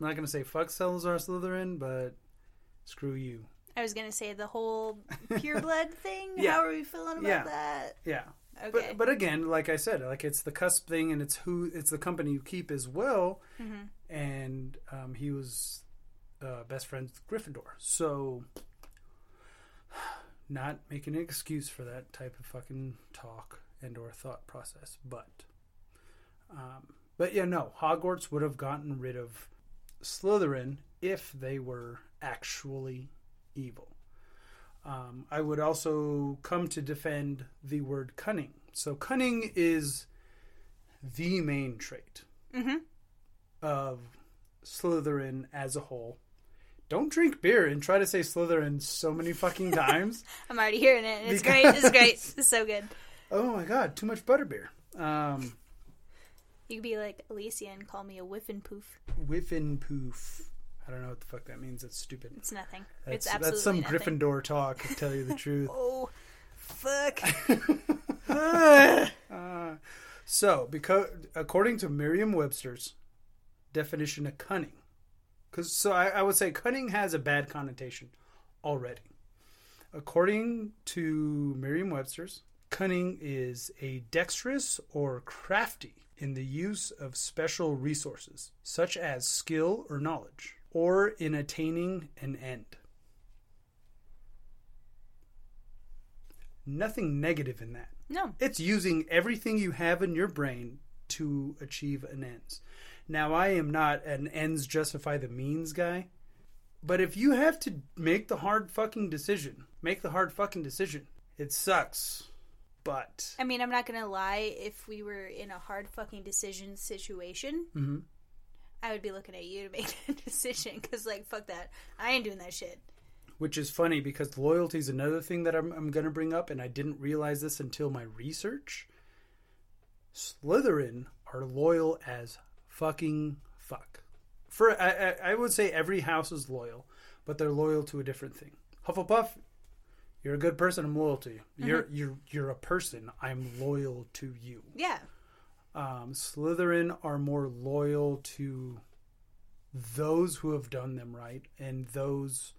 I'm not gonna say fuck Salazar Slytherin, but screw you. I was gonna say the whole pure (laughs) blood thing. Yeah. How are we feeling about Yeah. that? Yeah. Okay. But but again, like I said, like it's the cusp thing, and it's who it's the company you keep as well. Mhm. And um, he was uh, best friends Gryffindor, so (sighs) not making an excuse for that type of fucking talk and or thought process, but um, but yeah, no, Hogwarts would have gotten rid of Slytherin if they were actually evil. Um, I would also come to defend the word cunning. So, cunning is the main trait Mhm. of Slytherin as a whole. Don't drink beer and try to say Slytherin so many fucking (laughs) times. I'm already hearing it. It's Because- great. It's great. It's so good. (laughs) oh my god, too much butterbeer. Um, You could be like Alicia and call me a whiff and poof. whiffin poof. I don't know what the fuck that means. That's stupid. It's nothing. That's, it's absolutely that's some nothing. Gryffindor talk, to tell you the (laughs) truth. Oh, fuck. Uh, so, because according to Merriam-Webster's definition of cunning, because so I, I would say cunning has a bad connotation already. According to Merriam-Webster's, cunning is a dexterous or crafty in the use of special resources, such as skill or knowledge, or in attaining an end. nothing negative in that. No. It's using everything you have in your brain to achieve an ends. Now, I am not an ends justify the means guy, but if you have to make the hard fucking decision, make the hard fucking decision. It sucks, but I mean, I'm not gonna lie. If we were in a hard fucking decision situation, Mhm. I would be looking at you to make (laughs) that decision. Because, like, fuck that. I ain't doing that shit. which is funny because loyalty is another thing that I'm, I'm going to bring up, and I didn't realize this until my research. Slytherin are loyal as fucking fuck. For I, I, would say every house is loyal, but they're loyal to a different thing. Hufflepuff, you're a good person. I'm loyal to you. You're you're you're a person. I'm loyal to you. Yeah. Um, Slytherin are more loyal to those who have done them right and those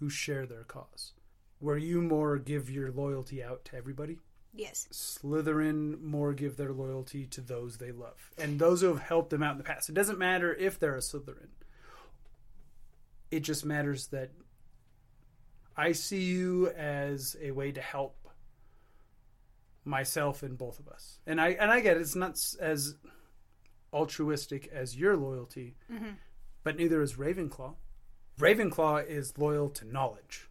who share their cause. Where you more give your loyalty out to everybody, Yes. Slytherin more give their loyalty to those they love and those who have helped them out in the past. It doesn't matter if they're a Slytherin. It just matters that I see you as a way to help myself and both of us. And I and I get it, it's not as altruistic as your loyalty, mm-hmm. but neither is Ravenclaw. Ravenclaw is loyal to knowledge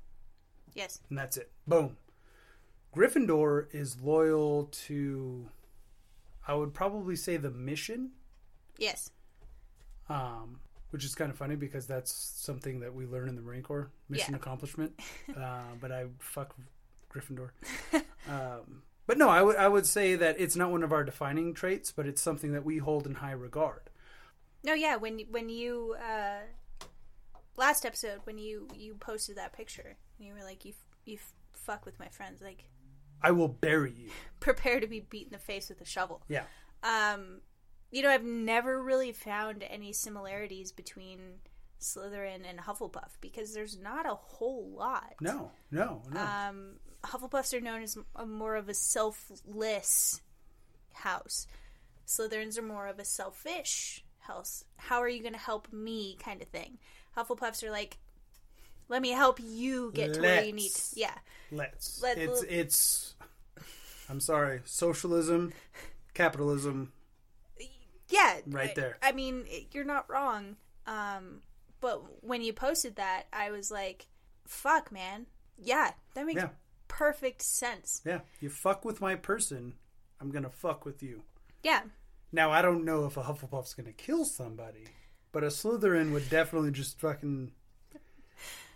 Yes. and that's it. Boom. Gryffindor is loyal to, I would probably say the mission, Yes. um, which is kind of funny because that's something that we learn in the Marine Corps mission Yeah. accomplishment. (laughs) uh, but I fuck Gryffindor. um, but no, I would I would say that it's not one of our defining traits, but it's something that we hold in high regard. No, yeah. When when you uh, last episode when you you posted that picture, you were like, you f- you f- fuck with my friends, like I will bury you. prepare to be beat in the face with a shovel. Yeah. Um, you know, I've never really found any similarities between Slytherin and Hufflepuff because there's not a whole lot. No, no, no. Um, Hufflepuffs are known as a, more of a selfless house. Slytherins are more of a selfish house. How are you going to help me, kind of thing. Hufflepuffs are like, let me help you get to where you need. Let's. To. Yeah, Let's. Let- it's it's. I'm sorry. Socialism, capitalism. yeah, Right I- there. I mean, it- you're not wrong. Um, but when you posted that, I was like, "Fuck, man, yeah, that makes Yeah. perfect sense." Yeah, you fuck with my person, I'm gonna fuck with you. Yeah, Now I don't know if a Hufflepuff's gonna kill somebody, but a Slytherin would definitely just fucking.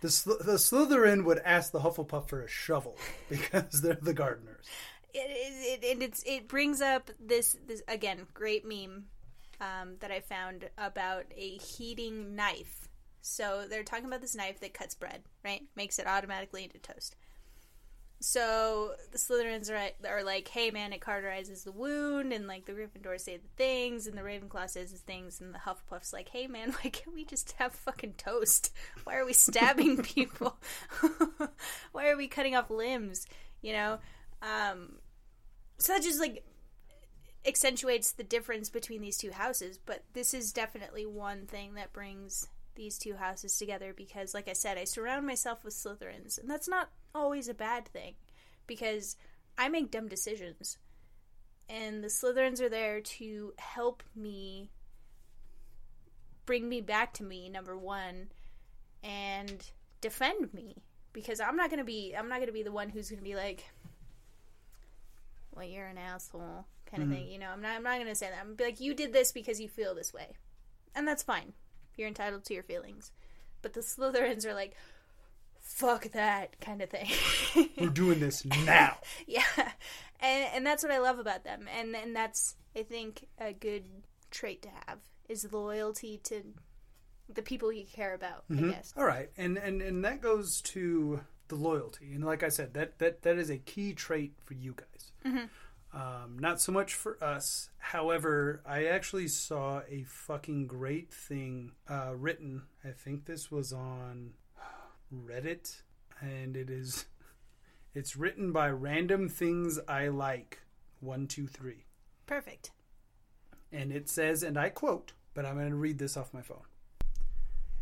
The, the Slytherin would ask the Hufflepuff for a shovel (laughs) because they're the gardeners. it it, it, it's it brings up this this again great meme um, that I found about a heating knife. So they're talking about this knife that cuts bread, right? Makes it automatically into toast. So the Slytherins are, are like, "Hey, man, it cauterizes the wound," and like the Gryffindors say the things, and the Ravenclaw says the things, and the Hufflepuff's like, "Hey, man, (laughs) why can't we just have fucking toast? Why are we stabbing (laughs) people? (laughs) why are we cutting off limbs? You know." Um, so that just like accentuates the difference between these two houses but this is definitely one thing that brings these two houses together because like i said i surround myself with slytherins and that's not always a bad thing because i make dumb decisions and the slytherins are there to help me bring me back to me number one and defend me because i'm not gonna be i'm not gonna be the one who's gonna be like well, you're an asshole, kind of mm-hmm. thing. You know, I'm not. I'm not gonna say that. I'm gonna be like, you did this because you feel this way, and that's fine. You're entitled to your feelings. But the Slytherins are like, fuck that kind of thing. We're (laughs) doing this now. yeah, and and that's what I love about them, and and that's I think a good trait to have is loyalty to the people you care about. I guess. All right, and and and that goes to the loyalty, and like I said, that that that is a key trait for you guys. Um, not so much for us. However, I actually saw a fucking great thing uh, written. I think this was on Reddit, and it is it's written by Random Things I Like one two three, Perfect. and it says, and I quote, but I'm going to read this off my phone.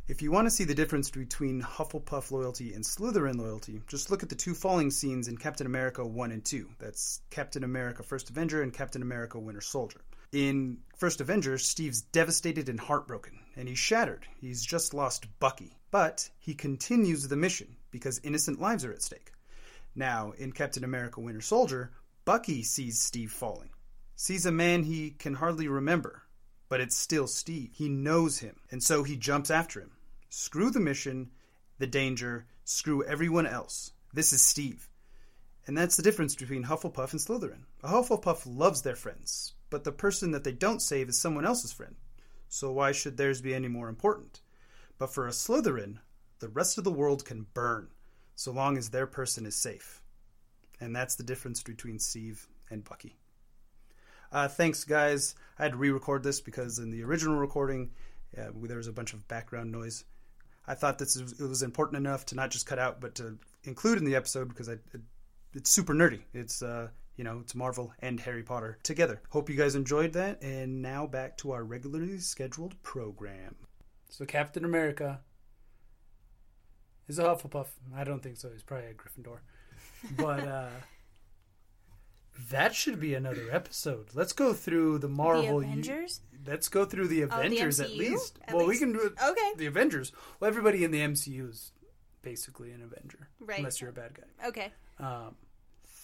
If you want to see the difference between Hufflepuff loyalty and Slytherin loyalty, just look at the two falling scenes in Captain America 1 and 2. That's Captain America First Avenger and Captain America Winter Soldier. In First Avenger, Steve's devastated and heartbroken, and he's shattered. He's just lost Bucky. But he continues the mission because innocent lives are at stake. Now, in Captain America Winter Soldier, Bucky sees Steve falling, sees a man he can hardly remember, but it's still Steve. He knows him, and so he jumps after him. Screw the mission, the danger, screw everyone else. This is Steve. And that's the difference between Hufflepuff and Slytherin. A Hufflepuff loves their friends, but the person that they don't save is someone else's friend. So why should theirs be any more important? But for a Slytherin, the rest of the world can burn, so long as their person is safe. And that's the difference between Steve and Bucky. Uh, thanks, guys. I had to re record this because in the original recording, uh, there was a bunch of background noise. I thought this was, it was important enough to not just cut out, but to include in the episode because I, it, it's super nerdy. It's uh, you know, it's Marvel and Harry Potter together. Hope you guys enjoyed that. And now back to our regularly scheduled program. So Captain America is a Hufflepuff. I don't think so. He's probably a Gryffindor. But uh (laughs) that should be another episode. Let's go through the Marvel the Avengers. let's go through the Oh, the Avengers at least. At well, least? we can do it. Okay. The Avengers. Well, everybody in the MCU is basically an Avenger, Right. unless you're a bad guy. Okay. Um,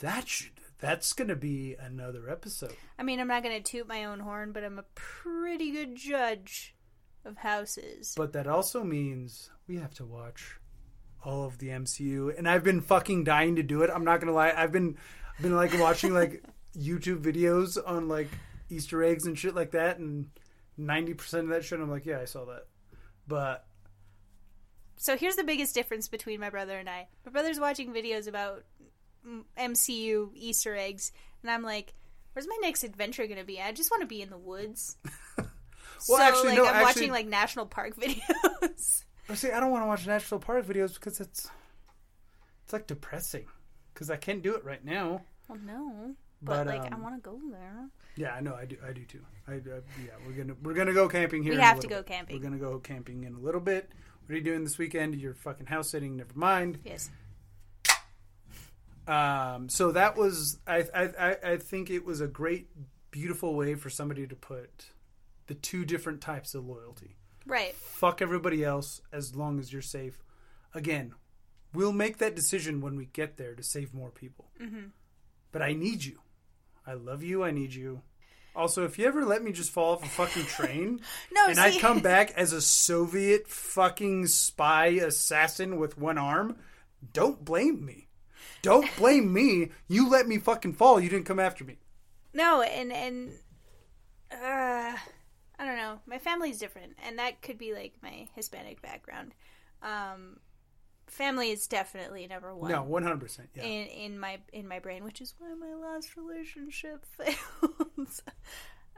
that should. That's going to be another episode. I mean, I'm not going to toot my own horn, but I'm a pretty good judge of houses. But that also means we have to watch all of the MCU, and I've been fucking dying to do it. I'm not gonna lie. I've been, I've been like watching like (laughs) YouTube videos on like Easter eggs and shit like that, and ninety percent of that shit, I'm like, yeah, I saw that. But So here's the biggest difference between my brother and I. My brother's watching videos about MCU Easter eggs, and I'm like, "Where's my next adventure going to be? I just want to be in the woods." (laughs) Well, so actually, like no, I'm actually- watching like national park (laughs) videos. I see, I don't want to watch National Park videos because it's, it's like depressing, because I can't do it right now. well, no, but, But, like I um, want to go there. Yeah, I know. I do. I do too. I, I yeah. We're gonna we're gonna go camping here. We have to go bit. camping. We're gonna go camping in a little bit. What are you doing this weekend? You're fucking house sitting. Never mind. Yes. Um, so that was I, I I I think it was a great, beautiful way for somebody to put the two different types of loyalty. Right. Fuck everybody else as long as you're safe. Again, we'll make that decision when we get there to save more people. Mm-hmm. But I need you. I love you. I need you. Also, if you ever let me just fall off a fucking train (laughs) No, and I come (laughs) back as a Soviet fucking spy assassin with one arm, don't blame me. Don't blame me. You let me fucking fall. You didn't come after me. No, and and uh, I don't know. My family's different, and that could be like my Hispanic background. Um, family is definitely number one. No, one hundred percent. Yeah. in in my in my brain, which is why my last relationship (laughs) failed.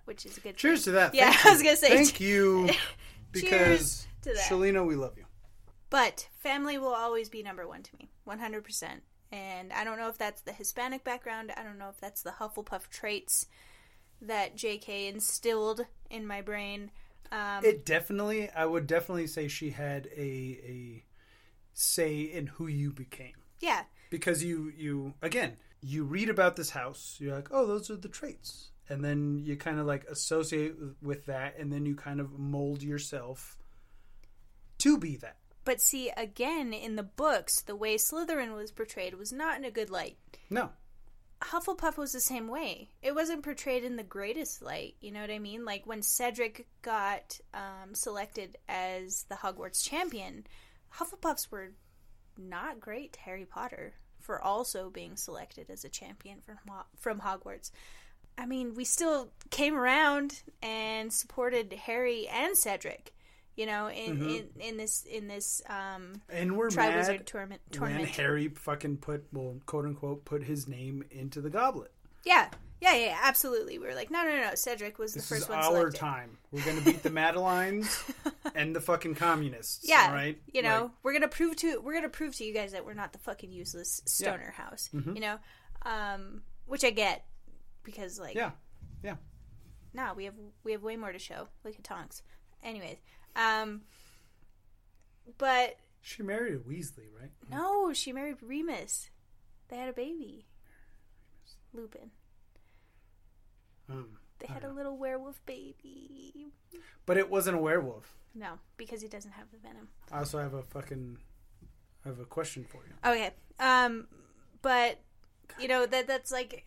which is a good. Cheers to that. Yeah, Thank I was gonna say. Thank you, (laughs) because Cheers to that. Shalina, we love you. But family will always be number one to me, one hundred percent. And I don't know if that's the Hispanic background. I don't know if that's the Hufflepuff traits that J.K. instilled in my brain. Um, It definitely, I would definitely say she had a a say in who you became. yeah, because you you again you read about this house you're like oh those are the traits and then you kind of like associate with- with that and then you kind of mold yourself to be that but see, again, in the books, the way Slytherin was portrayed was not in a good light. no Hufflepuff was the same way. It wasn't portrayed in the greatest light. You know what I mean? Like when Cedric got um, selected as the Hogwarts champion, Hufflepuffs were not great to Harry Potter for also being selected as a champion from from Hogwarts. I mean, we still came around and supported Harry and Cedric. You know, in in, in this in this um, and we're Triwizard mad tournament. when tournament. harry fucking put well quote unquote put his name into the goblet Yeah, yeah, yeah, absolutely. We were like, no, no, no. Cedric was this the first one our selected. time we're gonna beat the madeleines (laughs) and the fucking communists Yeah, right. You know, Like, we're gonna prove to we're gonna prove to you guys that we're not the fucking useless stoner house. Mm-hmm. You know, um, which I get because like, yeah yeah nah, we have we have way more to show. Look at Tonks. Anyways, um, but She married a Weasley, right? no, she married Remus. They had a baby. Lupin. Um, They had a little werewolf baby. but it wasn't a werewolf. No, because he doesn't have the venom. I also have a fucking. I have a question for you. Okay. Um, but you know that that's like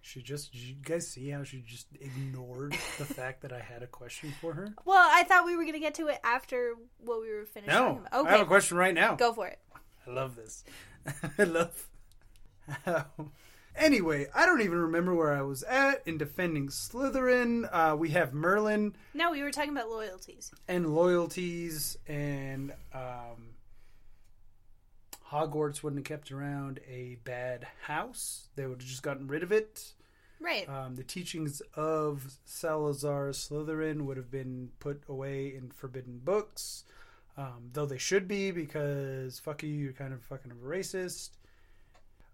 She just. Did you guys see how she just ignored the (laughs) fact that I had a question for her? well, I thought we were gonna get to it after what we were finished No, about. I have a question right now. go for it. I love this. (laughs) I love. How. Anyway, I don't even remember where I was at in defending Slytherin. Uh, we have Merlin No, we were talking about loyalties. and loyalties, and um, Hogwarts wouldn't have kept around a bad house. They would have just gotten rid of it. Right. Um, the teachings of Salazar Slytherin would have been put away in forbidden books, um, though they should be because fuck you, you're kind of fucking a racist.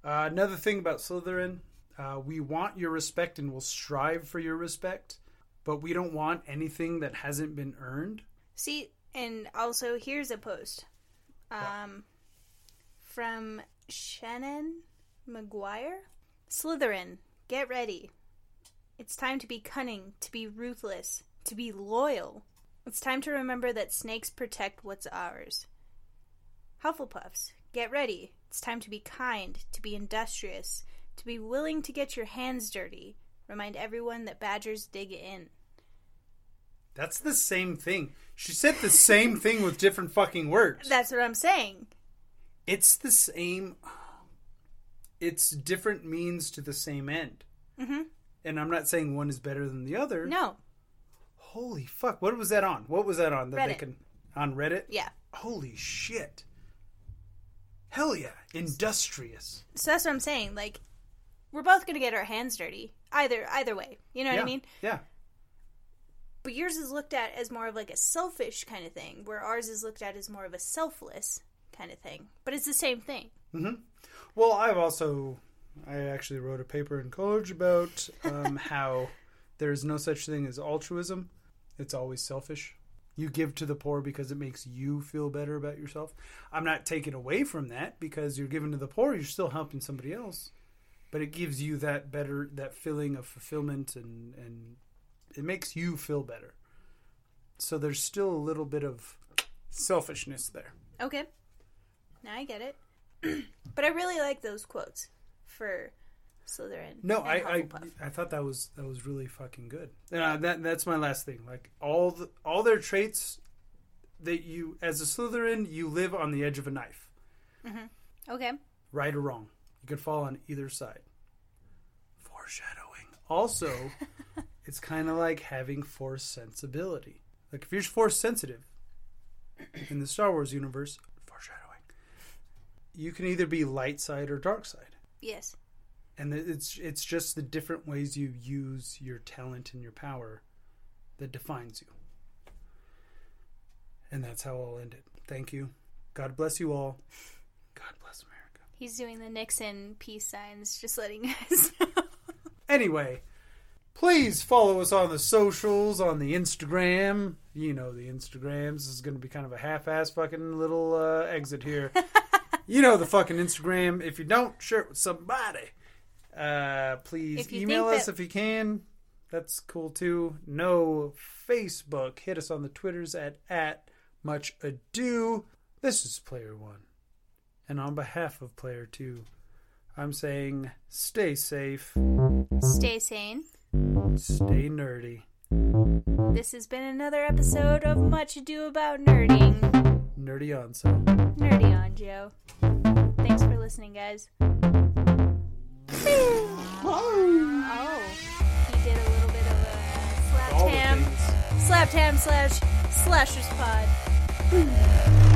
Uh, another thing about Slytherin, uh, we want your respect and will strive for your respect, but we don't want anything that hasn't been earned. See, and also here's a post um, from Shannon McGuire. Slytherin, get ready. It's time to be cunning, to be ruthless, to be loyal. It's time to remember that snakes protect what's ours. Hufflepuffs, get ready. It's time to be kind, to be industrious, to be willing to get your hands dirty. Remind everyone that badgers dig in. That's the same thing. She said the same thing with different fucking words. That's what I'm saying. It's the same. It's different means to the same end. Mm-hmm. And I'm not saying one is better than the other. No. Holy fuck! What was that on? What was that on? That they Reddit. can on Reddit. Yeah. Holy shit! Hell yeah! Industrious. So that's what I'm saying. Like, we're both gonna get our hands dirty. Either either way. You know what yeah. I mean? Yeah. But yours is looked at as more of like a selfish kind of thing, where ours is looked at as more of a selfless kind of thing. But it's the same thing. Well, I've also I actually wrote a paper in college about um, (laughs) how there's no such thing as altruism. It's always selfish. You give to the poor because it makes you feel better about yourself. I'm not taking away from that because you're giving to the poor, you're still helping somebody else. But it gives you that better that feeling of fulfillment and and it makes you feel better. So there's still a little bit of selfishness there. Okay. Now I get it. (clears throat) but I really like those quotes for Slytherin. No, I, I I thought that was that was really fucking good. Uh, that that's my last thing. Like all the, all their traits that you as a Slytherin you live on the edge of a knife, Okay. right or wrong. You could fall on either side. Foreshadowing. Also, (laughs) it's kind of like having force sensibility. Like if you're force sensitive in the Star Wars universe. You can either be light side or dark side. Yes. and it's it's just the different ways you use your talent and your power that defines you. And that's how i'll end it. Thank you. God bless you all. God bless america. He's doing the Nixon peace signs, just letting (laughs) us know. anyway please follow us on the socials on the instagram. You know the instagrams. This is going to be kind of a half-ass fucking little uh, exit here (laughs) you know the fucking instagram. If you don't share it with somebody. Uh, please If you email think us that- if you can. That's cool too. No facebook. Hit us on the twitters at at much ado. This is player one. And on behalf of player two i'm saying stay safe. Stay sane. Stay nerdy. This has been another episode of Much Ado About Nerding. Nerdy on so. Nerdy on, Joe. Thanks for listening, guys. Oh, he did a little bit of a slapped All ham, slapped ham slash slashers pod.